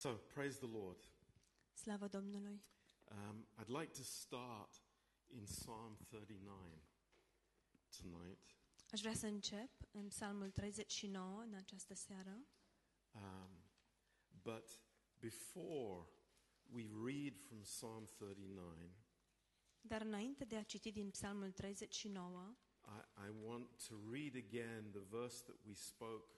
So, praise the Lord. Slavă Domnului! Um, I'd like to start in Psalm 39 tonight. Aș vrea să încep în Psalmul 39 în această seară, Um, but before we read from Psalm 39, dar înainte de a citi din Psalmul 39, I, I want to read again the verse that we spoke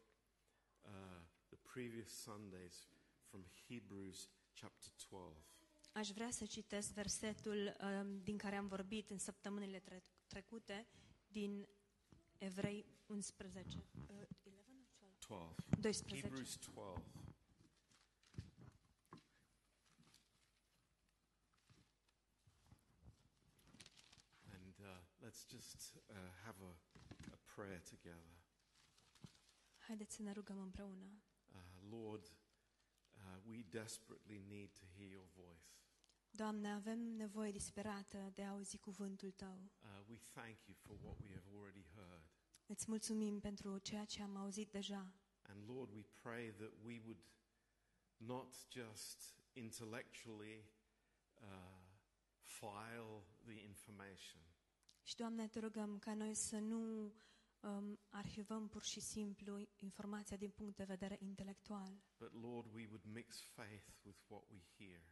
uh, the previous Sundays from Hebrews chapter 12. aș vrea să citesc versetul um, din care am vorbit în săptămânile tre- trecute din Evrei 11. Uh, 11 or 12? 12. 12. Hebrews 12. And uh, let's just uh, have a, a prayer together. Haideți să ne rugăm împreună. Uh, Lord, uh, we desperately need to hear your voice. Doamne, avem nevoie disperată de a auzi cuvântul Tău. Uh, we thank you for what we have already heard. Îți mulțumim pentru ceea ce am auzit deja. And Lord, we pray that we would not just intellectually uh, file the information, Și, Doamne, te rugăm ca noi să nu um, arhivăm pur și simplu informația din punct de vedere intelectual, but Lord, we would mix faith with what we hear,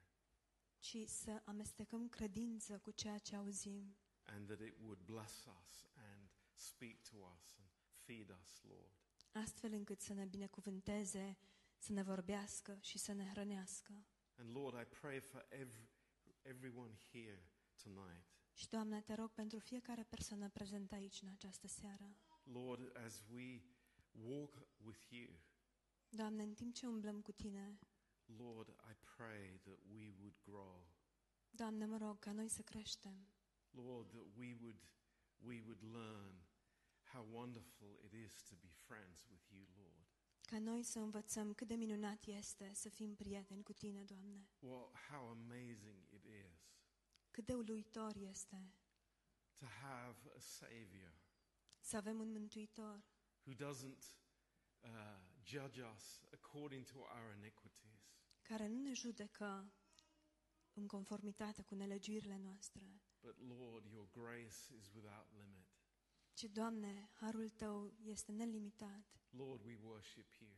ci să amestecăm credință cu ceea ce auzim and that it would bless us and speak to us and feed us, Lord. astfel încât să ne binecuvânteze, să ne vorbească și să ne hrănească. And Lord, I pray for every, everyone here tonight. Și, Doamne, te rog pentru fiecare persoană prezentă aici în această seară. Lord, as we walk with you, Doamne, în timp ce umblăm cu Tine, Lord, I pray that we would grow. Doamne, mă rog ca noi să creștem. Lord, that we would, we would learn how wonderful it is to be friends with you, Lord. Ca noi să învățăm cât de minunat este să fim prieteni cu Tine, Doamne. Well, how amazing it is Cât de uluitor este to have a Savior să avem un Mântuitor who doesn't uh, judge us according to our iniquities, care nu ne judecă în conformitate cu nelegiurile noastre, but Lord, your grace is without limit. ci, Doamne, harul Tău este nelimitat. Lord, we worship you.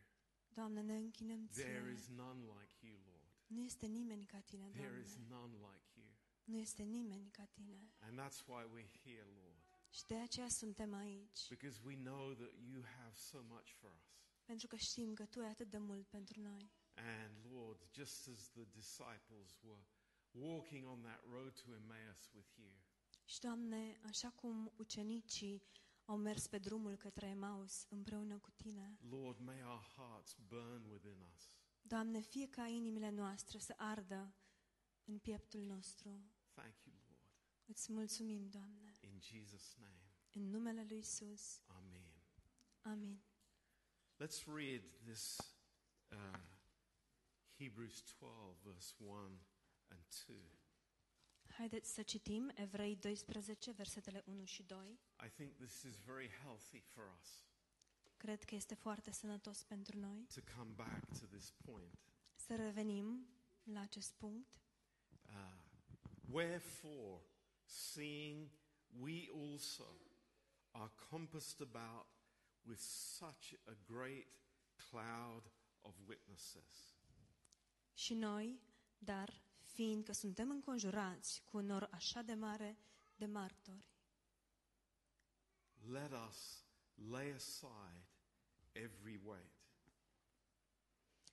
Doamne, ne închinăm There Ție. is none like you, Lord. Nu este nimeni ca Tine, There is Doamne. none like you. Nu este nimeni ca Tine. And that's why we're here, Lord. Și de aceea suntem aici, Because we know that you have so much for us. pentru că știm că Tu ai atât de mult pentru noi. And Lord, just as the disciples were walking on that road to Emmaus with you, Și, Doamne, așa cum ucenicii au mers pe drumul către Emaus împreună cu Tine, Lord, may our hearts burn within us. Doamne, fie ca inimile noastre să ardă în pieptul nostru. Thank you, Lord. Îți mulțumim, Doamne, In Jesus' name, în numele Lui Isus. Amen. Amin. Let's read this uh, Hebrews 12, verse 1 and 2. Haideți să citim Evrei 12, versetele 1 și 2. I think this is very healthy for us Cred că este foarte sănătos pentru noi to come back to this point. să revenim la acest punct. Uh, Wherefore, seeing we also are compassed about with such a great cloud of witnesses, Și noi, dar, fiindcă suntem înconjurați cu un nor așa de mare de martori, let us lay aside every weight.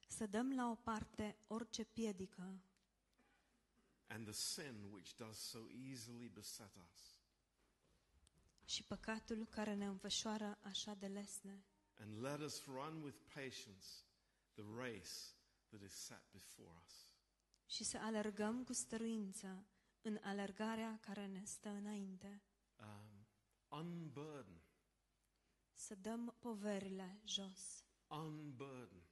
Să dăm la o parte orice piedică. And the sin which does so easily beset us, și păcatul care ne înfășoară așa de lesne and let us run with patience the race that is set before us. și să alergăm cu stăruință în alergarea care ne stă înainte, Um, unburden, să dăm poverile jos, unburden.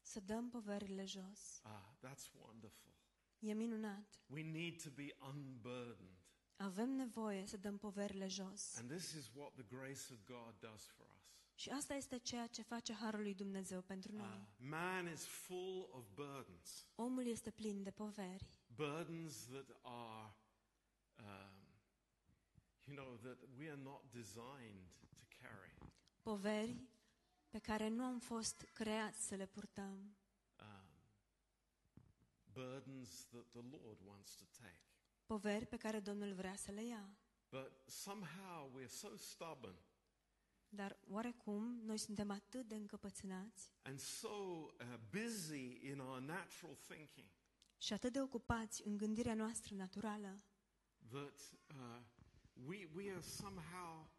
să dăm poverile jos. Ah, that's wonderful. E minunat. We need to be unburdened. Avem nevoie să dăm poverile jos. And this is what the grace of God does for us. Și asta este ceea ce face Harul lui Dumnezeu pentru Uh, noi. man is full of burdens, Omul este plin de poveri. burdens that are, um, you know, that we are not designed to carry. Poveri pe care nu am fost creați să le purtăm. Um, burdens that the Lord wants to take. Poveri pe care Domnul vrea să le ia. But somehow we're so stubborn Dar oarecum noi suntem atât de încăpățânați and so uh, busy in our natural thinking și atât de ocupați în gândirea noastră naturală, that uh, we, we are somehow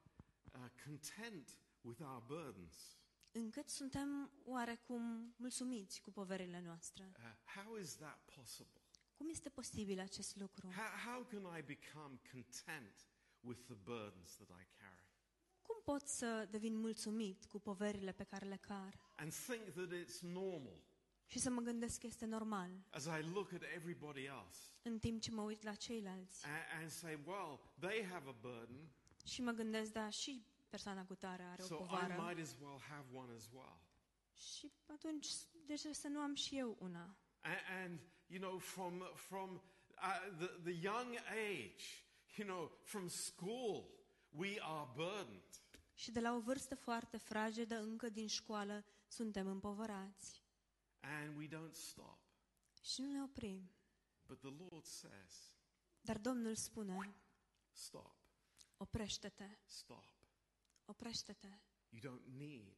uh, content with our burdens. încât suntem oarecum mulțumiți cu poverile noastre. Uh, how is that possible? Cum este posibil acest lucru? How, how can I become content with the burdens that I carry? Cum pot să devin mulțumit cu poverile pe care le car And think that it's normal și să mă gândesc că este normal as I look at everybody else în timp ce mă uit la ceilalți and, and say, well, they have a burden, și mă gândesc, da, și persoana cu tare are o so I povară might as well have one as well. și atunci de ce să nu am și eu una? And, and you know, from, from uh, the, the young age, you know, from school, we are burdened. Și de la o vârstă foarte fragedă, încă din școală, suntem împovărați. And we don't stop. Și nu ne oprim. But the Lord says, Dar Domnul spune, stop, oprește-te, stop. oprește-te. You don't need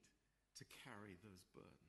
to carry those burdens.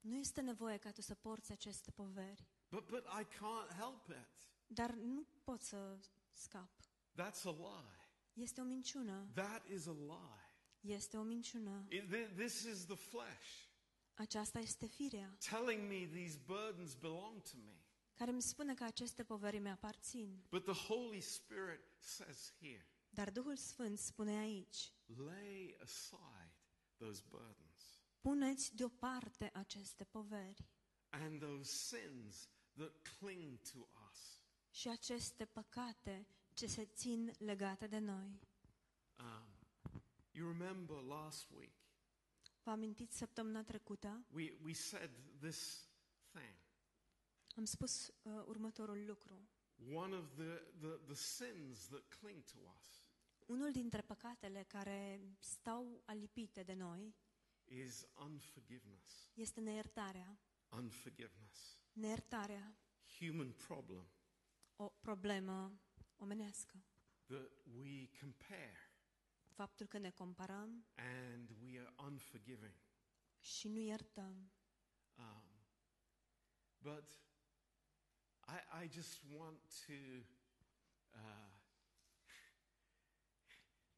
Nu este nevoie ca tu să porți aceste poveri. But, but I can't help it. Dar nu pot să scap. That's a lie. Este o minciună. That is a lie. Este o minciună. It, this is the flesh Aceasta este firea, telling me these burdens belong to me. care îmi spune că aceste poveri mi aparțin. But the Holy Spirit says here, Dar Duhul Sfânt spune aici, lay aside those burdens puneți deoparte aceste poveri and those sins that cling to us. și aceste păcate ce se țin legate de noi. Um, you remember last week, Vă amintiți săptămâna trecută? we, we said this thing. Am spus uh, următorul lucru. One of the, the, the sins that cling to us Unul dintre păcatele care stau alipite de noi is unforgiveness. este neiertarea. Unforgiveness. Neiertarea, Human problem o problemă omenească. that we compare Faptul că ne comparăm and we are unforgiving. și nu iertăm. Um, but I, I just want to uh,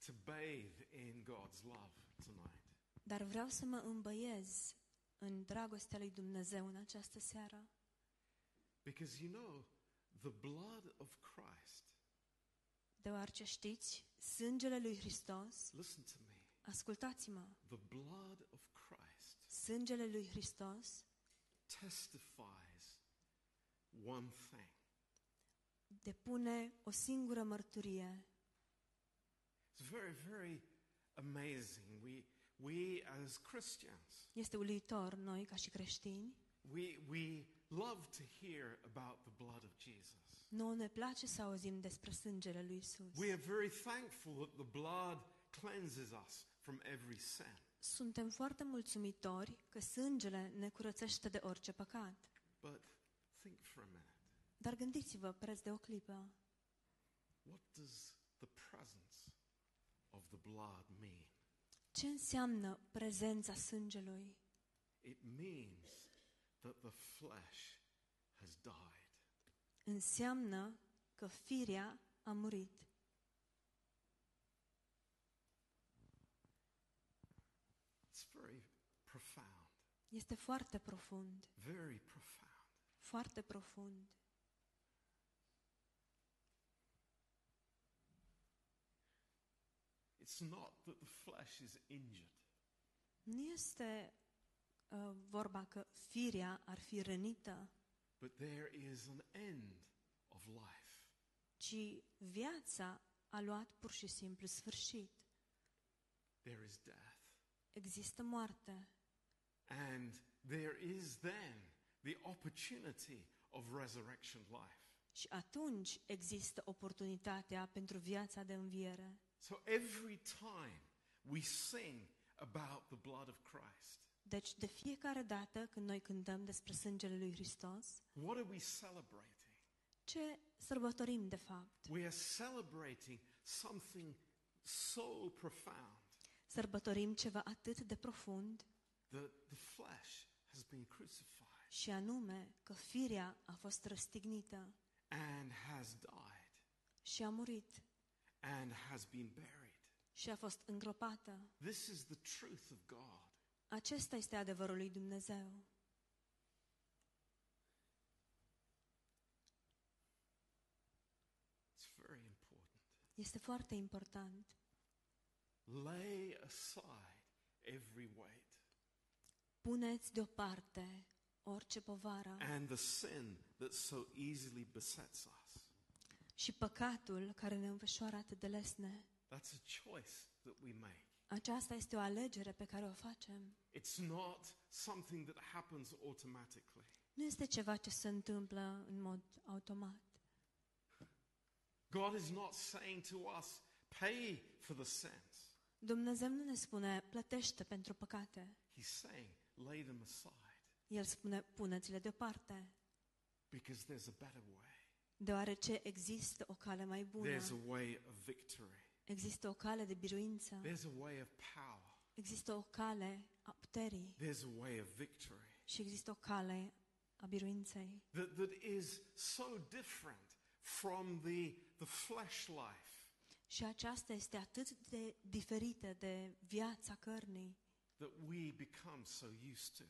to bathe in God's love tonight. Dar vreau să mă îmbăiez în dragostea lui Dumnezeu în această seară. Because you know, the blood of Christ, Deoarece știți, sângele lui Hristos, listen to me, ascultați-mă, the blood of Christ sângele lui Hristos testifies one thing. depune o singură mărturie. It's very, very amazing. We, we as Christians, Este uluitor noi ca și creștini. we, we love to hear about the blood of Jesus. Nouă ne place să auzim despre sângele lui Isus. We are very thankful that the blood cleanses us from every sin. Suntem foarte mulțumitori că sângele ne curățește de orice păcat. But think for a minute. Dar gândiți-vă preț de o clipă. What does the presence of the blood mean? Ce înseamnă prezența sângelui? It means that the flesh has died. Înseamnă că firea a murit. It's very profound. Este foarte profund, Very profound. foarte profund. It's not that the flesh is injured. Nu este uh, vorba că firea ar fi rănită, But there is an end of life. ci viața a luat pur și simplu sfârșit. There is death. există moarte. And there is then the opportunity of resurrection life. Și atunci există oportunitatea pentru viața de înviere. So every time we sing about the blood of Christ, Deci, de fiecare dată când noi cântăm despre sângele lui Hristos, what are we celebrating? ce sărbătorim de fapt? We are celebrating something so profound Sărbătorim ceva atât de profund that the flesh has been crucified și anume că firea a fost răstignită and has died și a murit and has been buried. și a fost îngropată. This is the truth of God. Acesta este adevărul lui Dumnezeu. It's very important. Este foarte important. Lay aside every weight Puneți deoparte orice povară and the sin that so easily besets us. și păcatul care ne înfășoară atât de lesne. That's a choice that we make. Aceasta este o alegere pe care o facem. It's not something that happens automatically. Nu este ceva ce se întâmplă în mod automat. God is not saying to us, pay for the sins. Dumnezeu nu ne spune, plătește pentru păcate. He's saying, lay them aside El spune, puneți-le deoparte, because there's a better way. deoarece există o cale mai bună. There's a way of victory. Există o cale de biruință. There's a way of power. Există o cale a puterii There's a way of victory și există o cale a biruinței that, that is so different from the, the flesh life și aceasta este atât de diferită de viața cărnii that we become so used to.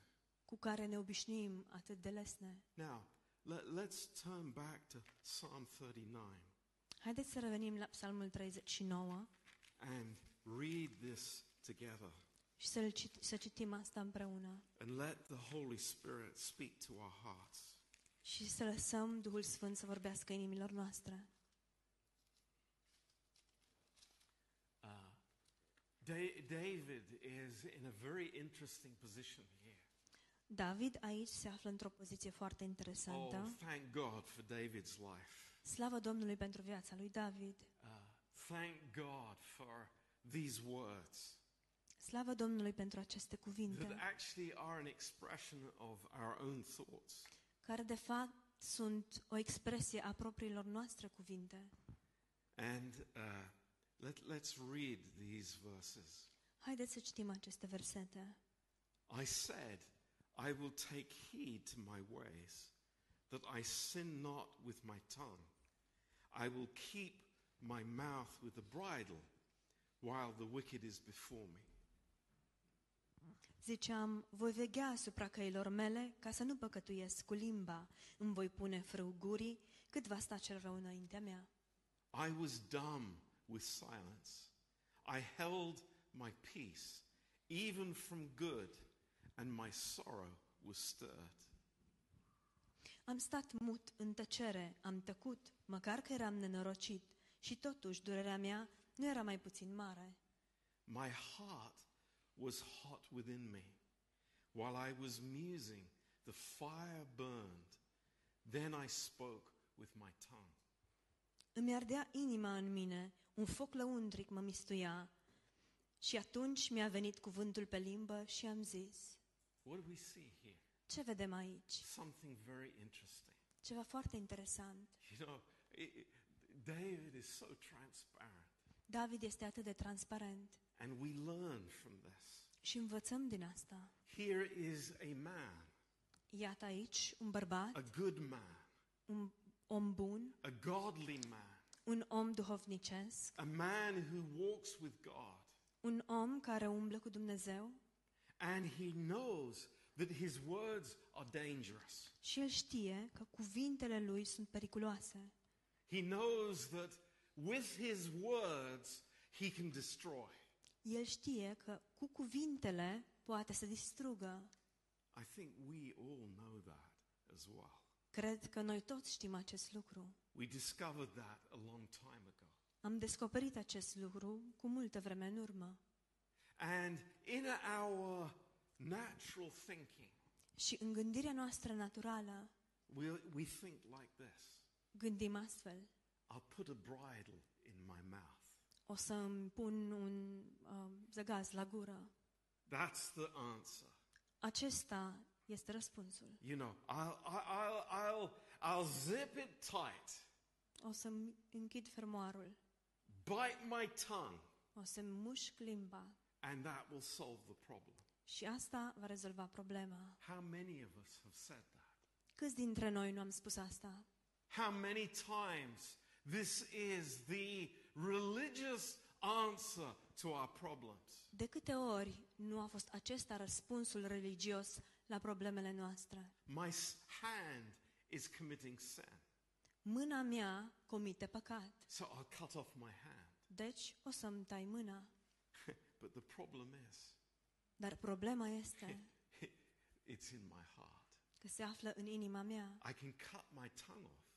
cu care ne obișnuim atât de lesne. Now, let, let's turn back to Psalm 39 Haideți să revenim la Psalmul 39 and read this together. și să, cit- să citim asta împreună And let the Holy Spirit speak to our hearts. și să lăsăm Duhul Sfânt să vorbească inimilor noastre. Uh, Da- David is in a very interesting position here. David aici se află într-o poziție foarte Oh, interesantă. thank God for David's life. Slavă Domnului pentru viața lui David. Uh, thank God for these words Slavă Domnului pentru aceste that cuvinte, actually are an expression of our own thoughts. care de fapt sunt o expresie a propriilor noastre cuvinte. And uh, let, let's read these verses. Haideți să citim aceste versete. I said, I will take heed to my ways, that I sin not with my tongue. I will keep my mouth with a bridle while the wicked is before me. Ziceam, voi veghea asupra căilor mele ca să nu păcătuiesc cu limba. Îmi voi pune frâu gurii cât va sta cel rău înaintea mea. I was dumb with silence. I held my peace, even from good, and my sorrow was stirred. Am stat mut în tăcere, am tăcut, măcar că eram nenorocit, și totuși durerea mea nu era mai puțin mare. My heart was hot within me. While I was musing, the fire burned. Then I spoke with my tongue. Îmi ardea inima în mine, un foc lăuntric mă mistuia. Și atunci mi-a venit cuvântul pe limbă și am zis, What do we see here? Ce vedem aici? Something very interesting. Ceva foarte interesant. You know, it, it- David is so transparent, David este atât de transparent and we learn from this. și învățăm din asta. Here is a man, Iată aici un bărbat, a good man, un om bun, a godly man, un om duhovnicesc, a man who walks with God, un om care umblă cu Dumnezeu and he knows that his words are dangerous. și el știe că cuvintele lui sunt periculoase. He knows that with his words he can destroy. El știe că cu cuvintele poate să distrugă. I think we all know that as well. Cred că noi toți știm acest lucru. We discovered that a long time ago. Am descoperit acest lucru cu multă vreme în urmă. And in our natural thinking, Și în gândirea noastră naturală we, we think like this gândim astfel. I'll put a bridle in my mouth. O să îmi pun un uh, zăgaz la gură. That's the answer. Acesta este răspunsul. You know, I'll, I'll, I'll, I'll zip it tight, O să-mi închid fermoarul, bite my tongue, o să-mi mușc limba and that will solve the problem. Și asta va rezolva problema. How many of us have said that? Câți dintre noi nu am spus asta? How many times this is the religious answer to our problems? De câte ori nu a fost acesta răspunsul religios la problemele noastre? My s- hand is committing sin, Mâna mea comite păcat, so I'll cut off my hand. deci o să-mi tai mâna. But the problem is, Dar problema este it's in my heart. că se află în inima mea. I can cut my tongue off,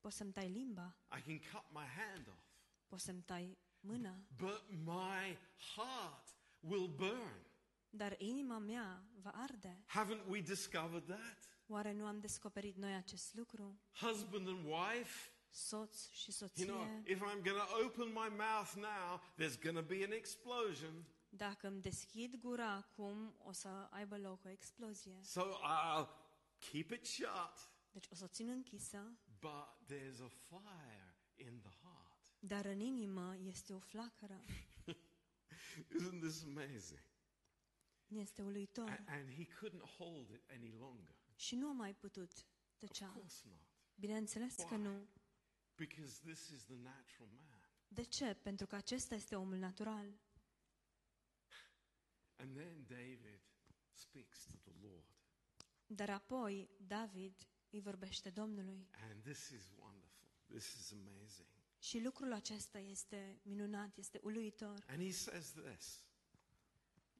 Poți să-mi tai limba, I can cut my hand off, poți să-mi tai mâna, but my heart will burn. dar inima mea va arde. Haven't we discovered that? Oare nu am descoperit noi acest lucru? Husband and wife, Soț și you soție, know, if I'm going to open my mouth now, there's going to be an explosion. Dacă îmi deschid gura acum, o să aibă loc o explozie. So I'll keep it shut, Deci o să o țin închisă, but there's a fire in the heart. dar în inimă este o flacără. Isn't this amazing? Este uluitor. A- and he couldn't hold it any longer. Și nu a mai putut Of tăcea. course not. Bineînțeles că Why? nu. Because this is the natural man. De ce? Pentru că acesta este omul natural. And then David speaks to the Lord. Dar apoi David îi vorbește Domnului. And this is wonderful. This is amazing. Și lucrul acesta este minunat, este uluitor. And he says this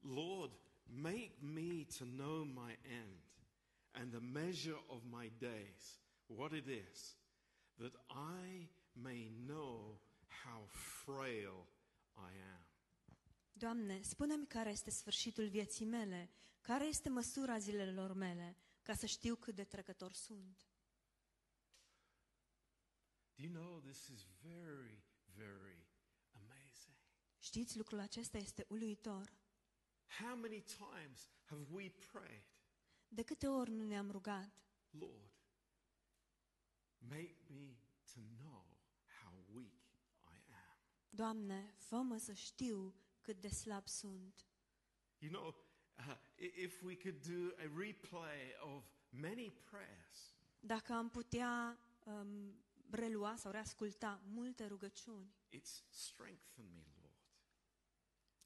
Lord, make me to know my end and the measure of my days, what it is, that I may know how frail I am. Doamne, spune-mi care este sfârșitul vieții mele, care este măsura zilelor mele, ca să știu cât de trecător sunt. Do you know this is very, very amazing? Știți, lucrul acesta este uluitor. How many times have we prayed, De câte ori nu ne-am rugat, Lord, make me to know how weak I am? Doamne, fă-mă să știu cât de slab sunt. You know, uh, i- if we could do a replay of many prayers, Dacă am putea um, relua sau reasculta multe rugăciuni, it's strengthen me, Lord.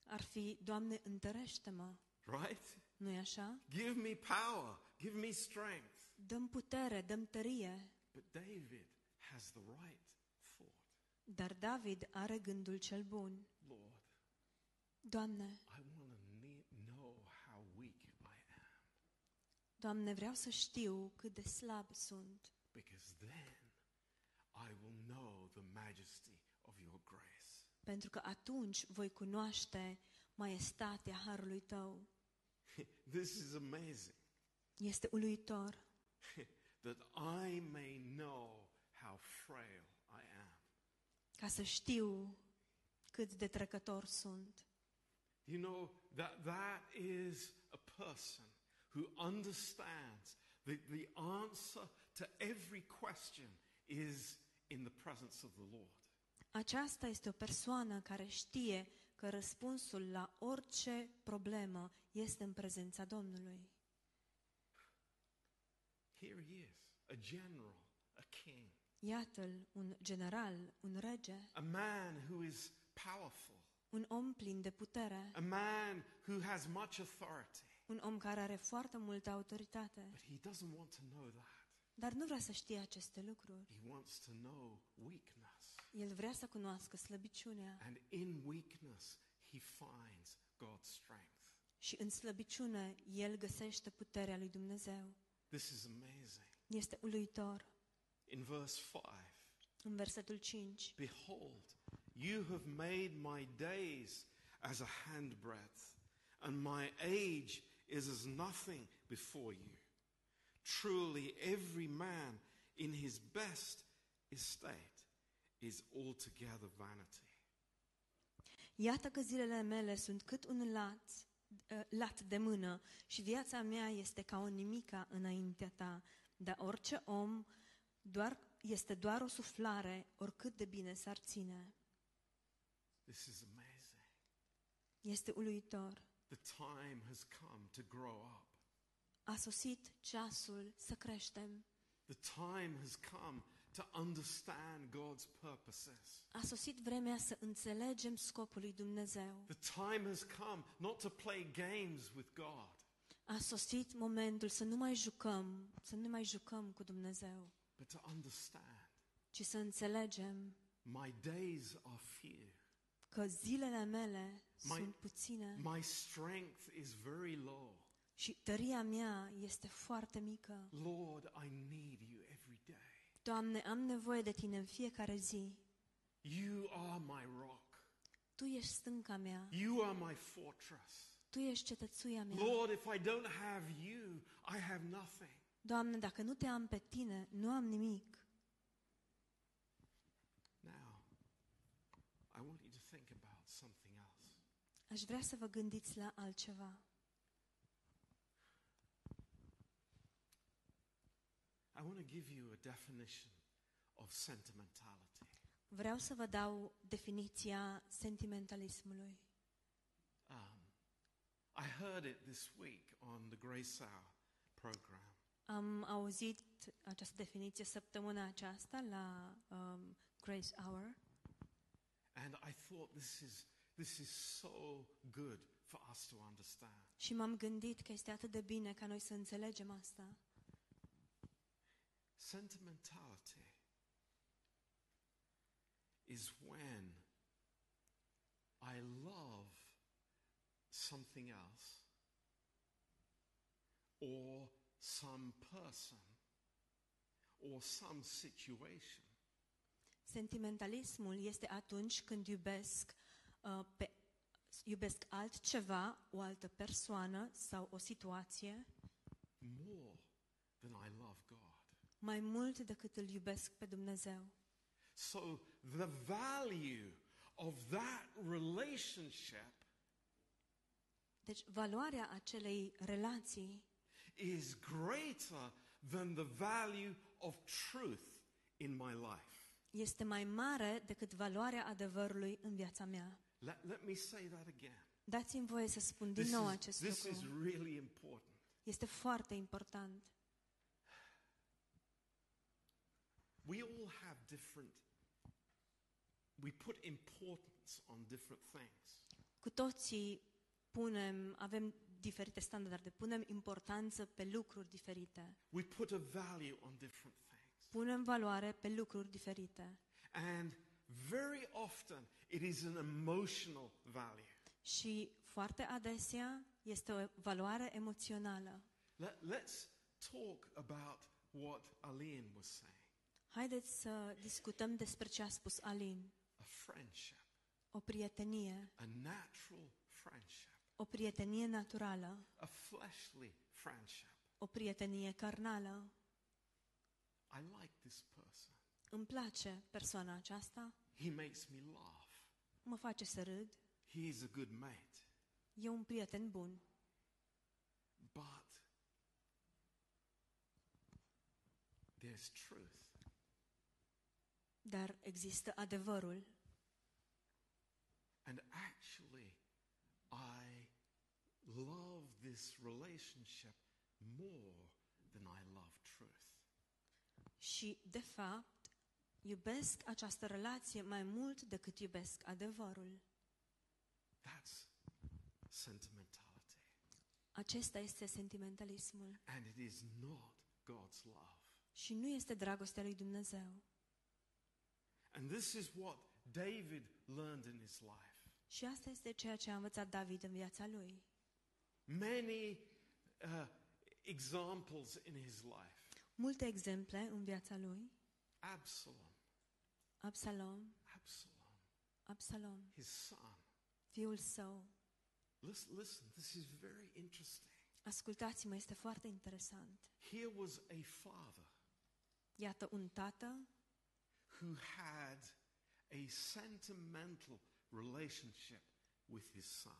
ar fi, Doamne, întărește-mă, Right? nu-i așa? Give me power, give me strength. Dăm putere, dăm tărie. But David has the right thought. Dar David are gândul cel bun. Lord, Doamne, I want to know how weak I am Doamne, vreau să știu cât de slab sunt, because then I will know the majesty of your grace. pentru că atunci voi cunoaște maestatea harului Tău. This is amazing Este uluitor that I may know how frail I am. ca să știu cât de trecător sunt. You know, that, that is a person who understands that the answer to every question is in the presence of the Lord. Aceasta este o persoană care știe că răspunsul la orice problemă este în prezența Domnului. Here he is, a general, a king, Iată-l, un general, un rege, a man who is powerful, un om plin de putere, a man who has much authority. un om care are foarte multă autoritate, But he doesn't want to know that. dar nu vrea să știe aceste lucruri. He wants to know weakness. El vrea să cunoască slăbiciunea And in weakness, he finds God's strength. și în slăbiciune el găsește puterea lui Dumnezeu. This is amazing. Este uluitor. In verse 5, În versetul 5, behold, you have made my days as a handbreadth, and my age is as nothing before you. Truly, every man in his best estate is altogether vanity. Iată că zilele mele sunt cât un lat, uh, lat de mână și viața mea este ca o nimica înaintea ta, dar orice om doar, este doar o suflare, oricât de bine s-ar ține. This is amazing. Este uluitor. The time has come to grow up. A sosit ceasul să creștem. The time has come to understand God's purposes. A sosit vremea să înțelegem scopul lui Dumnezeu. The time has come not to play games with God, A sosit momentul să nu mai jucăm, să nu mai jucăm cu Dumnezeu, but to understand ci să înțelegem my days are few. Că zilele mele Mai- sunt puține My strength is very low. și tăria mea este foarte mică. Lord, I need you every day. Doamne, am nevoie de Tine în fiecare zi. You are my rock. Tu ești stânca mea, You are my fortress. Tu ești cetățuia mea. Lord, if I don't have you, I have nothing. Doamne, dacă nu Te am pe Tine, nu am nimic. Now, I want you to think about something else. Aș vrea să vă gândiți la altceva. I want to give you a definition of sentimentality. Vreau să vă dau definiția sentimentalismului. Um, I heard it this week on the Grace Hour program. Am auzit această definiție săptămâna aceasta la um, Grace Hour And I thought this is, this is so good for us to understand. și m-am gândit că este atât de bine ca noi să înțelegem asta. Sentimentality is when I love something else or some person or some situation Sentimentalismul este atunci când iubesc uh, pe iubesc altceva, o altă persoană sau o situație more than I love God. mai mult decât îl iubesc pe Dumnezeu. So the value of that relationship Deci valoarea acelei relații is greater than the value of truth in my life. este mai mare decât valoarea adevărului în viața mea. Let, let me say that again. Dați-mi voie să spun din This nou is, acest this is lucru. really important. Este foarte important. We all have different, we put importance on different things. Cu toții punem, avem diferite standarde, punem importanță pe lucruri diferite. We put a value on different things. Punem valoare pe lucruri diferite. And very often it is an emotional value. Și foarte adesea este o valoare emoțională. Let, let's talk about what Aline was saying Haideți să discutăm despre ce a spus Alin. a friendship, O prietenie, a natural friendship, o prietenie naturală, a fleshly friendship. o prietenie carnală. I like this person. Îmi place persoana aceasta, He makes me laugh. Mă face să râd, He is a good mate. e un prieten bun. But there's truth. Dar există adevărul And actually, I love this relationship more than I love truth. și, de fapt, iubesc această relație mai mult decât iubesc adevărul. That's sentimentality. Acesta este sentimentalismul And it is not God's love. și nu este dragostea lui Dumnezeu. And this is what David learned in his life. Și asta este ceea ce a învățat David în viața lui. Many uh, examples in his life. Multe exemple în viața lui. Absalom, Absalom, Absalom, Absalom, his son, fiul său, Listen, listen, this is very interesting. Ascultați-mă, este foarte interesant. Here was a father Iată un tată who had a sentimental relationship with his son.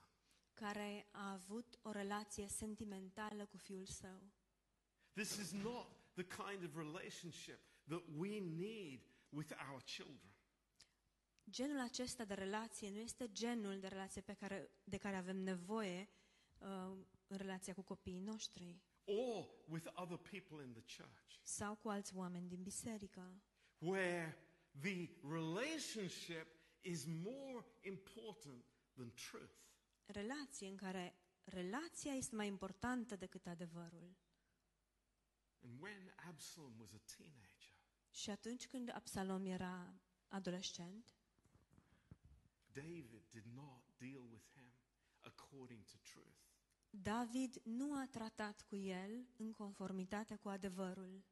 care a avut o relație sentimentală cu fiul său. This is not the kind of relationship that we need with our children. Genul acesta de relație nu este genul de relație pe care, de care avem nevoie uh, în relația cu copiii noștri or with other people in the church, sau cu alți oameni din biserică, where the relationship is more important than truth. relație în care relația este mai importantă decât adevărul. And when Absalom was a teenager, Și atunci când Absalom era adolescent, David did not deal with him according to truth. David nu a tratat cu el în conformitate cu adevărul.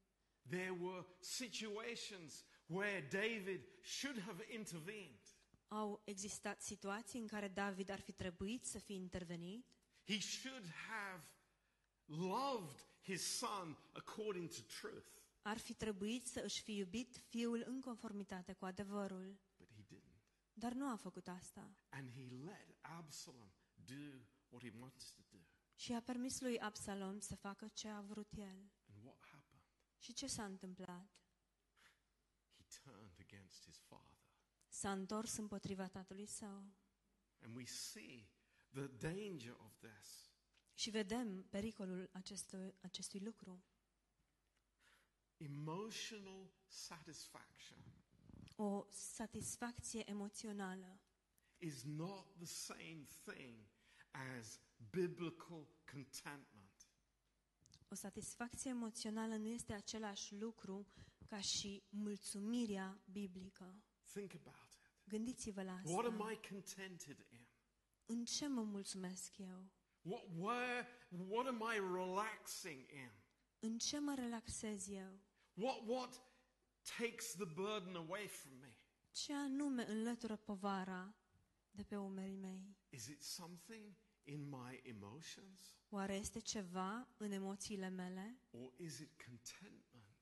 There were situations where David should have intervened. Au existat situații în care David ar fi trebuit să fie intervenit, He should have loved his son according to truth, ar fi trebuit să își fi iubit fiul în conformitate cu adevărul, but he didn't. dar nu a făcut asta. And he let Absalom do what he wanted to do. Și a permis lui Absalom să facă ce a vrut el. And what happened? Și ce s-a întâmplat? He turned against his father. S-a întors împotriva tatălui său. And we see the danger of this. Și vedem pericolul acestui, acestui lucru. Emotional satisfaction O satisfacție emoțională is not the same thing as biblical contentment. O satisfacție emoțională nu este același lucru ca și mulțumirea biblică. Think about it. Gândiți-vă la What am asta. I contented in? În ce mă mulțumesc eu? What, where, what am I relaxing in? În ce mă relaxez eu? What, what takes the burden away from me? Ce anume înlătură povara de pe umerii mei? Is it something in my emotions? Oare este ceva în emoțiile mele? Or is it contentment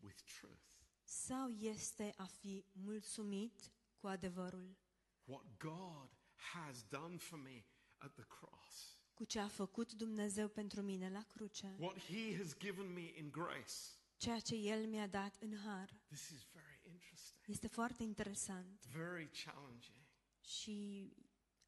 with truth? Sau este a fi mulțumit cu adevărul? What God has done for me at the cross. Cu ce a făcut Dumnezeu pentru mine la cruce? What He has given me in grace. Ceea ce El mi-a dat în har. This is very interesting, Este foarte interesant very challenging, și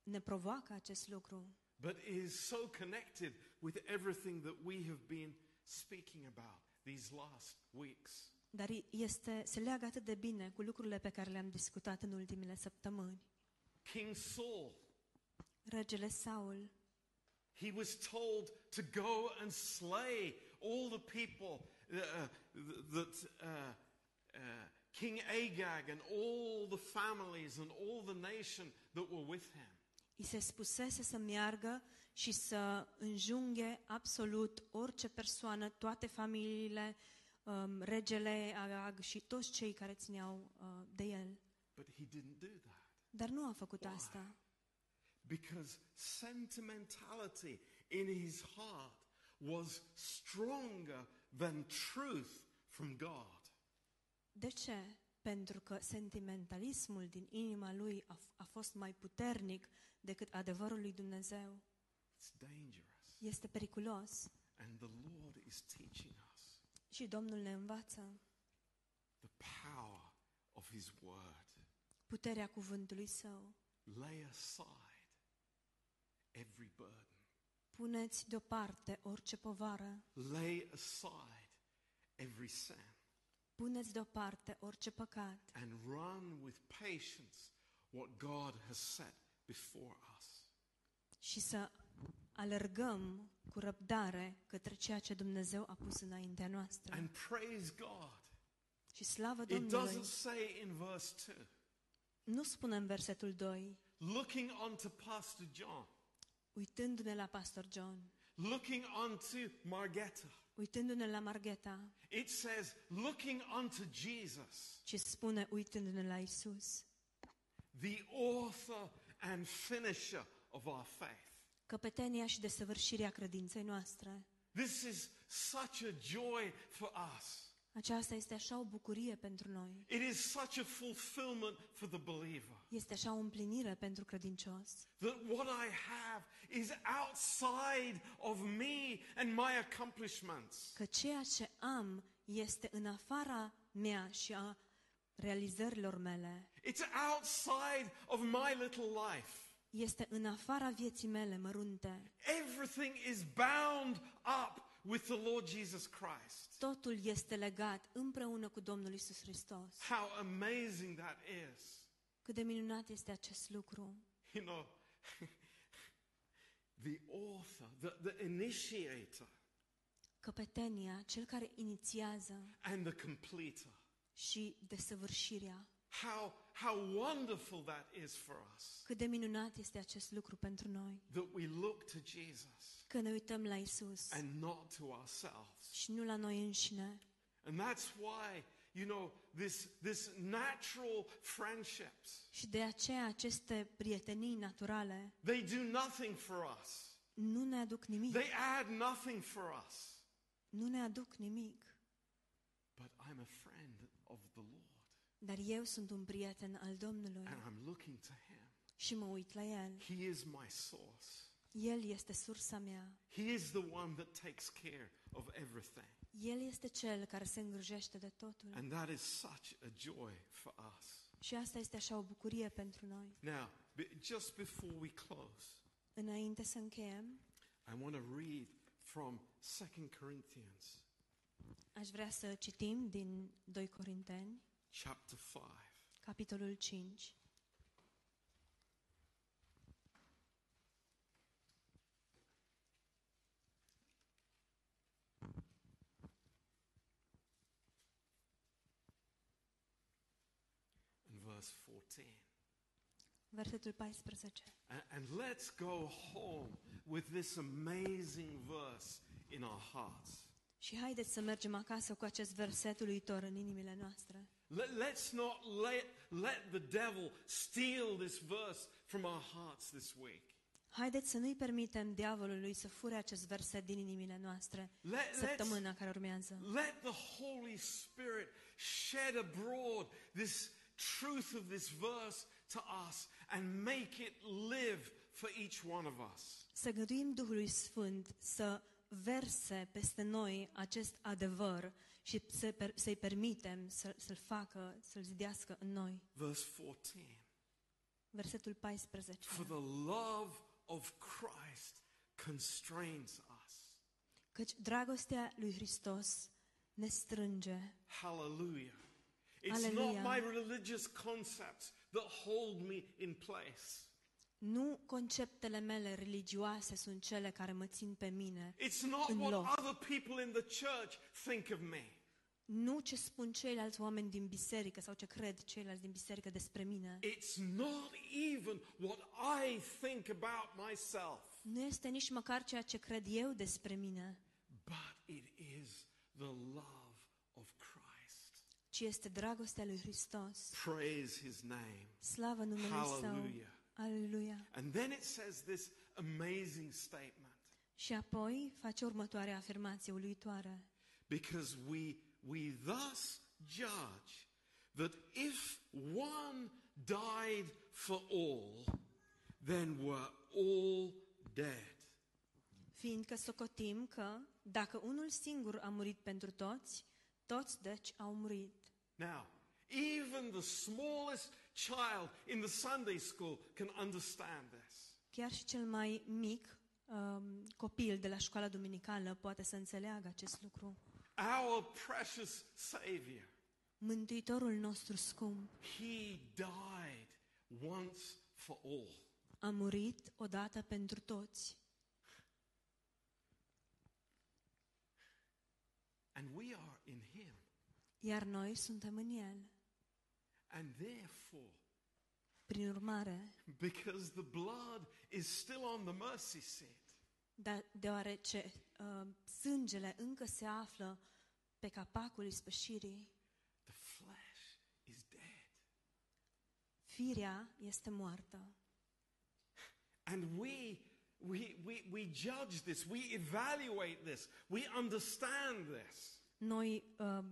ne provoacă acest lucru. but is so connected with everything that we have been speaking about these last weeks. Dar este, se leagă atât de bine cu lucrurile pe care le-am discutat în ultimele săptămâni. King Saul, Regele Saul he was told to go and slay all the people uh, uh, that uh, uh, King Agag and all the families and all the nation that were with him. îi se spusese să meargă și să înjunghe absolut orice persoană, toate familiile, um, regele Agag și toți cei care țineau uh, de el. But he didn't do that Dar nu a făcut Why? asta, because sentimentality in his heart was stronger than truth from God. De ce? Pentru că sentimentalismul din inima lui a, fost mai puternic decât adevărul lui Dumnezeu. It's dangerous. Este periculos And the Lord is teaching us și Domnul ne învață the power of his word. puterea cuvântului său. Lay aside every burden. Puneți deoparte orice povară, Lay aside every sin puneți deoparte orice păcat and run with patience what God has set before us. și să alergăm cu răbdare către ceea ce Dumnezeu a pus înaintea noastră. And praise God. Și slavă It doesn't say in verse 2, Nu spune în versetul 2, looking unto Pastor John, uitându-ne la Pastor John, looking unto Margetta. uitându-ne la Margheta, It says, looking unto Jesus, ci spune uitându-ne la Isus, the author and finisher of our faith. căpetenia și desăvârșirea credinței noastre. This is such a joy for us. Aceasta este așa o bucurie pentru noi. It is such a fulfillment for the believer. Este așa o împlinire pentru credincios. That what I have is outside of me and my accomplishments. Că ceea ce am este în afara mea și a realizărilor mele. It's outside of my little life. Este în afara vieții mele mărunte. Everything is bound up with the Lord Jesus Christ. Totul este legat împreună cu Domnul Isus Hristos. How amazing that is. Cât de minunat este acest lucru. You know, the author, the, the initiator, Căpetenia, cel care inițiază and the completer. și desăvârșirea. How, how wonderful that is for us. Cât de minunat este acest lucru pentru noi. That we look to Jesus Că ne uităm la Isus and not to ourselves. și nu la noi înșine. And that's why, you know, this, this natural friendships, Și de aceea aceste prietenii naturale they do nothing for us. nu ne aduc nimic. They add nothing for us. Nu ne aduc nimic. But I'm a friend of the Lord. Dar eu sunt un prieten al Domnului And I'm looking to Him. și mă uit la El. He is my source. El este sursa mea. He is the one that takes care of everything. El este cel care se îngrijește de totul. And that is such a joy for us. Și asta este așa o bucurie pentru noi. Now, be- just before we close, Înainte să încheiem, I want to read from 2 Corinthians aș vrea să citim din 2 Corinteni, chapter 5. capitolul 5. and verse 14. Versetul 14. A- And let's go home with this amazing verse in our hearts. Și haideți să mergem acasă cu acest verset uluitor în inimile noastre. Let, let's not let, let the devil steal this verse from our hearts this week. Haideți să nu-i permitem diavolului să fure acest verset din inimile noastre Let, let's, săptămâna care urmează. let the Holy Spirit shed abroad this truth of this verse to us and make it live for each one of us. Să găduim Duhului Sfânt să verse peste noi acest adevăr și să, per, să-i permitem să, să-l facă, să-l zidească în noi. Verse 14. Versetul 14. For the love of Christ constrains us. Căci dragostea lui Hristos ne strânge. Hallelujah. It's Hallelujah. not my religious concepts that hold me in place. Nu conceptele mele religioase sunt cele care mă țin pe mine. It's not În what loc. other people in the church think of me. Nu ce spun ceilalți oameni din biserică sau ce cred ceilalți din biserică despre mine. It's not even what I think about myself, Nu este nici măcar ceea ce cred eu despre mine, but it is the love of Christ. ci este dragostea lui Hristos. Praise his name. Slavă numele Său. Hallelujah. Aleluia. And then it says this amazing statement Și apoi face următoarea afirmație uluitoare. because we, we thus judge that if one died for all, then we're all dead. Fiindcă socotim că, dacă unul singur a murit pentru toți, toți deci au murit. Now, even the smallest child in the Sunday school can understand this. Chiar și cel mai mic um, copil de la școala duminicală poate să înțeleagă acest lucru. Our precious Savior, Mântuitorul nostru scump He died once for all. a murit odată pentru toți. And we are in Him. Iar noi suntem în El. And therefore, Prin urmare, because the blood is still on the mercy seat, da, deoarece uh, sângele încă se află pe capacul ispășirii, the flesh is dead. firea este moartă. And we, we, we, we judge this, we evaluate this, we understand this. Noi uh,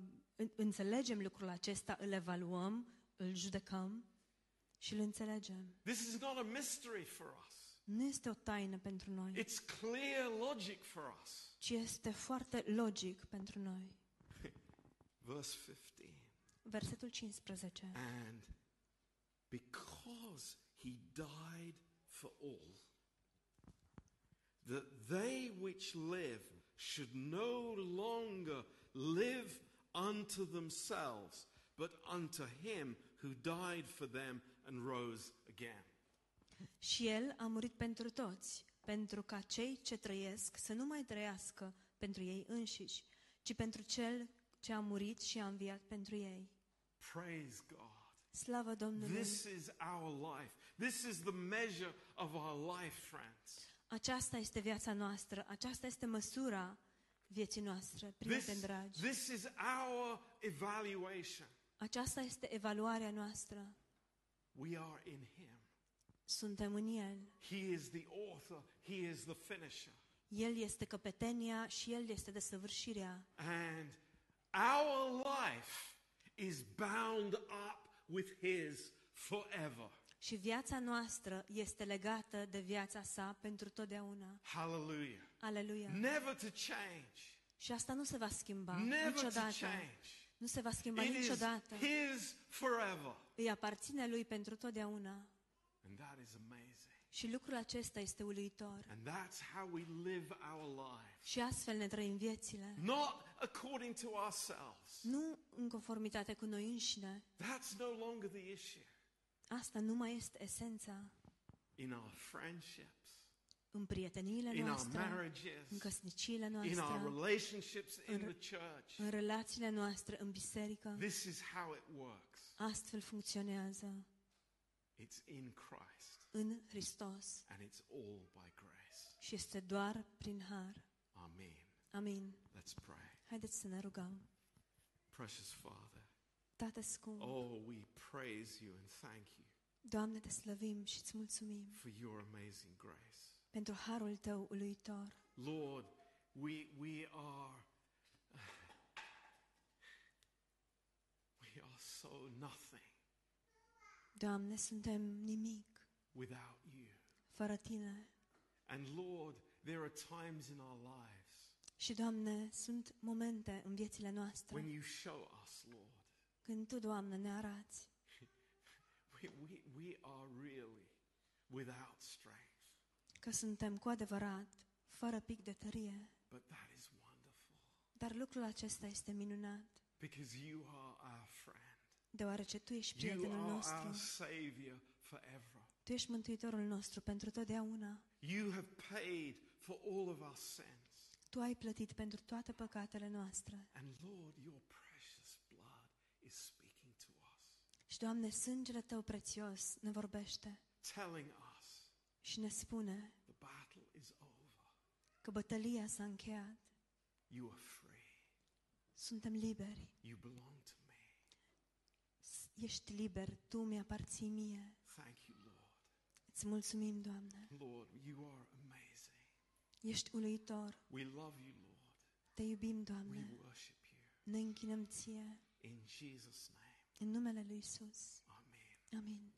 înțelegem lucrul acesta, îl evaluăm, îl judecăm și îl înțelegem. This is not a mystery for us. Nu este o taină pentru noi, It's clear logic for us. ci este foarte logic pentru noi. Verse 15. Versetul 15. And because he died for all, that they which live should no longer live unto themselves, but unto him who died for them and rose again. Și el a murit pentru toți, pentru ca cei ce trăiesc să nu mai trăiască pentru ei înșiși, ci pentru cel ce a murit și a înviat pentru ei. Praise God. Slavă Domnului! This is our life. This is the measure of our life, friends. Aceasta este viața noastră, aceasta este măsura vieții noastre, This, prieteni dragi. this is our evaluation. Aceasta este evaluarea noastră. We are in him. Suntem în El. He is the author, He is the finisher. El este căpetenia și El este desăvârșirea. And our life is bound up with His forever. Și viața noastră este legată de viața sa pentru totdeauna. Hallelujah. Aleluia! Never to change. Și asta nu se va schimba Never to niciodată. change. Nu se va schimba It is niciodată. His forever. Îi aparține Lui pentru totdeauna. And that is amazing. Și lucrul acesta este uluitor. And that's how we live our lives. Și astfel ne trăim viețile. Not according to ourselves. Nu în conformitate cu noi înșine. That's no longer the issue. Asta nu mai este esența. In our friendships, În prieteniile in our noastre, marriages, în căsniciile in our noastre, relationships in în- the church. în relațiile noastre, în biserică. This is how it works. Astfel funcționează It's in Christ, în Hristos and it's all by grace. și este doar prin har. Amen. Amin. Let's pray. Haideți să ne rugăm. Precious Father, Tată scump, oh, we praise you and thank you Doamne, te slăvim și îți mulțumim for your amazing grace. Pentru harul Tău uluitor. Lord, we, we are we are so nothing Doamne, suntem nimic without you. fără Tine. And Lord, there are times in our lives Și, Doamne, sunt momente în viețile noastre when you show us, Lord, când Tu, Doamne, ne arăți we, we, we are really without strength. Că suntem cu adevărat fără pic de tărie. But that is wonderful Dar lucrul acesta este minunat, because you are our friend. deoarece Tu ești You prietenul are nostru. our Savior forever. Tu ești Mântuitorul nostru pentru totdeauna. You have paid for all of our sins. Tu ai plătit pentru toate păcatele noastre. And Lord, your precious blood is speaking to us, Și, Doamne, sângele Tău prețios ne vorbește telling us și ne spune the battle is over. că bătălia s-a încheiat. You are free. Suntem liberi. You belong to me. S- Ești liber, Tu mi-aparții mie. Thank you, Lord. Îți mulțumim, Doamne. Lord, you are amazing. Ești uluitor. We love you, Lord. Te iubim, We Doamne. worship you. Ne închinăm Ție In Jesus' name. în numele Lui Isus. Amen. Amin.